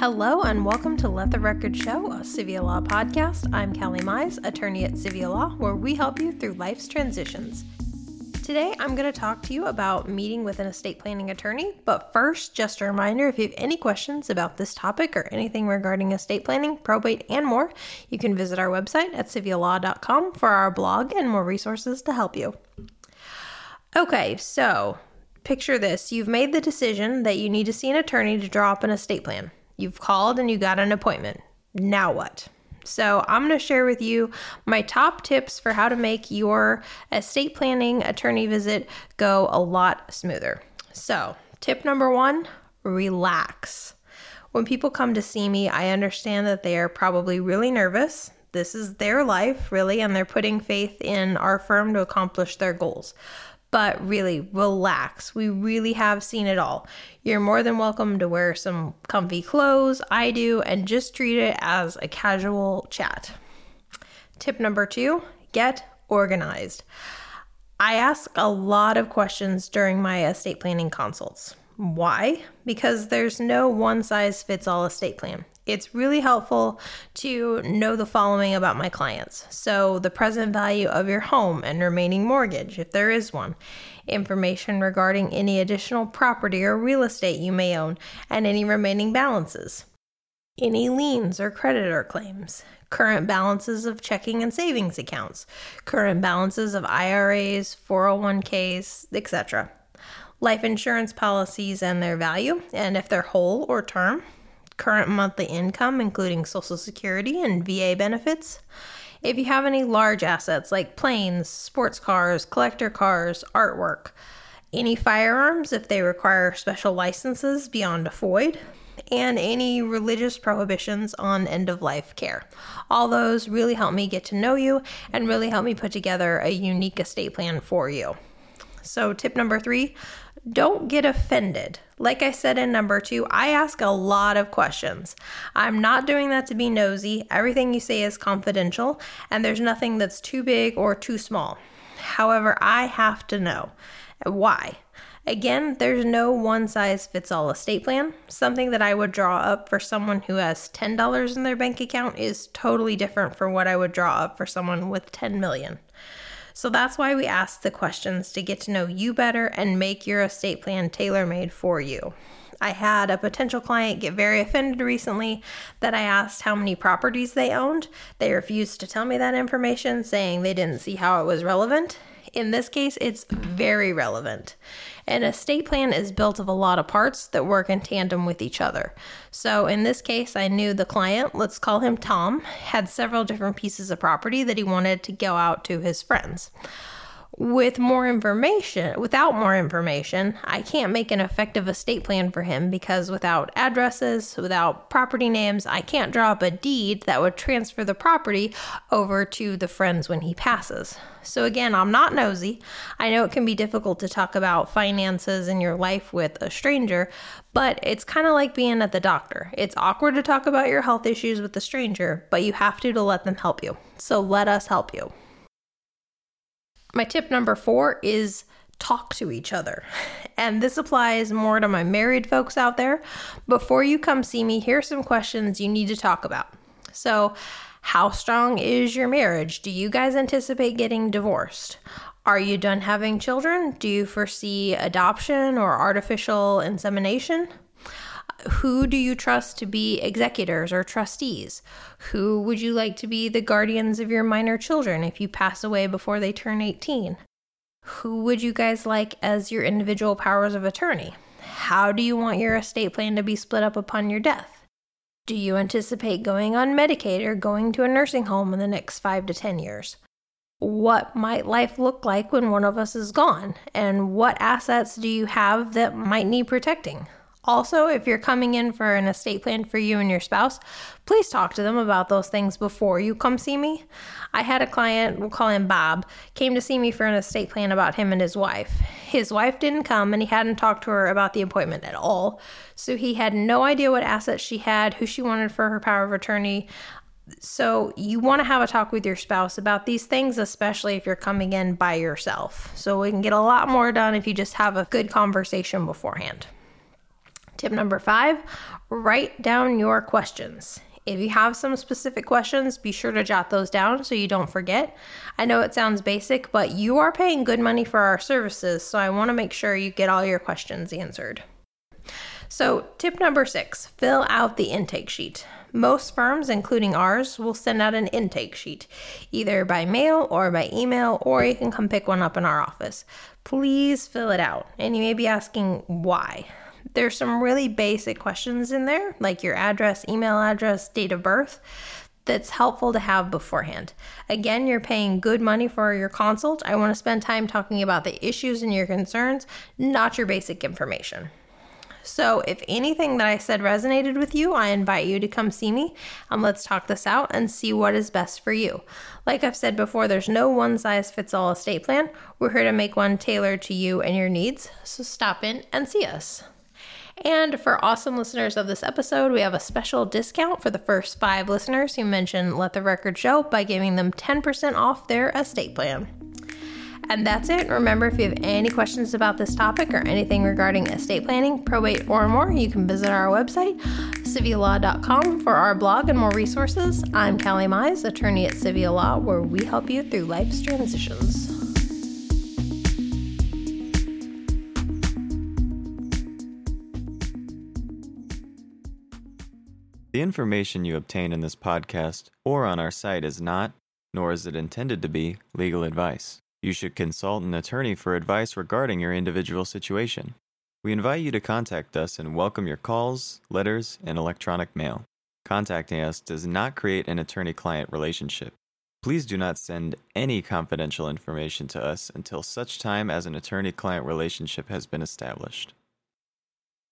Hello and welcome to Let the Record Show, a Civia Law podcast. I'm Calley Mize, attorney at Civia Law, where we help you through life's transitions. Today, I'm going to talk to you about meeting with an estate planning attorney. But first, just a reminder if you have any questions about this topic or anything regarding estate planning, probate, and more, you can visit our website at civialaw.com for our blog and more resources to help you. Okay, so picture this you've made the decision that you need to see an attorney to draw up an estate plan. You've called and you got an appointment. Now what? So, I'm going to share with you my top tips for how to make your estate planning attorney visit go a lot smoother. So, tip number one relax. When people come to see me, I understand that they are probably really nervous. This is their life, really, and they're putting faith in our firm to accomplish their goals but really relax. We really have seen it all. You're more than welcome to wear some comfy clothes. I do, and just treat it as a casual chat. Tip number two get organized. I ask a lot of questions during my estate planning consults. Why? Because there's no one size fits all estate plan it's really helpful to know the following about my clients. So, the present value of your home and remaining mortgage, if there is one, information regarding any additional property or real estate you may own, and any remaining balances, any liens or creditor claims, current balances of checking and savings accounts, current balances of IRAs, 401ks, etc. Life insurance policies and their value, and if they're whole or term current monthly income, including Social Security and VA benefits. If you have any large assets like planes, sports cars, collector cars, artwork, any firearms if they require special licenses beyond a FOID, and any religious prohibitions on end of life care. All those really help me get to know you and really help me put together a unique estate plan for you. So, tip number three don't get offended. Like I said in number two, I ask a lot of questions. I'm not doing that to be nosy. Everything you say is confidential, and there's nothing that's too big or too small. However, I have to know why. Again, there's no one size fits all estate plan. Something that I would draw up for someone who has $10 in their bank account is totally different from what I would draw up for someone with 10 million. So that's why we ask the questions to get to know you better and make your estate plan tailor made for you. I had a potential client get very offended recently that I asked how many properties they owned. They refused to tell me that information, saying they didn't see how it was relevant. In this case, it's very relevant. An estate plan is built of a lot of parts that work in tandem with each other. So in this case, I knew the client, let's call him Tom, had several different pieces of property that he wanted to go out to his friends with more information, without more information, I can't make an effective estate plan for him because without addresses, without property names, I can't draw up a deed that would transfer the property over to the friends when he passes. So, again, I'm not nosy. I know it can be difficult to talk about finances in your life with a stranger, but it's kind of like being at the doctor. It's awkward to talk about your health issues with a stranger, but you have to to let them help you. So, let us help you. My tip number four is talk to each other. And this applies more to my married folks out there. Before you come see me, here's some questions you need to talk about. So, how strong is your marriage? Do you guys anticipate getting divorced? Are you done having children? Do you foresee adoption or artificial insemination? Who do you trust to be executors or trustees? Who would you like to be the guardians of your minor children if you pass away before they turn 18? Who would you guys like as your individual powers of attorney? How do you want your estate plan to be split up upon your death? Do you anticipate going on Medicaid or going to a nursing home in the next five to 10 years? What might life look like when one of us is gone? And what assets do you have that might need protecting? Also, if you're coming in for an estate plan for you and your spouse, please talk to them about those things before you come see me. I had a client, we'll call him Bob, came to see me for an estate plan about him and his wife. His wife didn't come and he hadn't talked to her about the appointment at all. So he had no idea what assets she had, who she wanted for her power of attorney. So, you want to have a talk with your spouse about these things, especially if you're coming in by yourself. So, we can get a lot more done if you just have a good conversation beforehand. Tip number five write down your questions. If you have some specific questions, be sure to jot those down so you don't forget. I know it sounds basic, but you are paying good money for our services, so I want to make sure you get all your questions answered. So, tip number six fill out the intake sheet. Most firms, including ours, will send out an intake sheet, either by mail or by email, or you can come pick one up in our office. Please fill it out. And you may be asking why. There's some really basic questions in there, like your address, email address, date of birth, that's helpful to have beforehand. Again, you're paying good money for your consult. I want to spend time talking about the issues and your concerns, not your basic information. So, if anything that I said resonated with you, I invite you to come see me and let's talk this out and see what is best for you. Like I've said before, there's no one size fits all estate plan. We're here to make one tailored to you and your needs. So, stop in and see us. And for awesome listeners of this episode, we have a special discount for the first five listeners who mention Let the Record Show by giving them 10% off their estate plan. And that's it. Remember, if you have any questions about this topic or anything regarding estate planning, probate, or more, you can visit our website, civialaw.com, for our blog and more resources. I'm Calley Mize, attorney at Civia Law, where we help you through life's transitions. The information you obtain in this podcast or on our site is not, nor is it intended to be, legal advice. You should consult an attorney for advice regarding your individual situation. We invite you to contact us and welcome your calls, letters, and electronic mail. Contacting us does not create an attorney client relationship. Please do not send any confidential information to us until such time as an attorney client relationship has been established.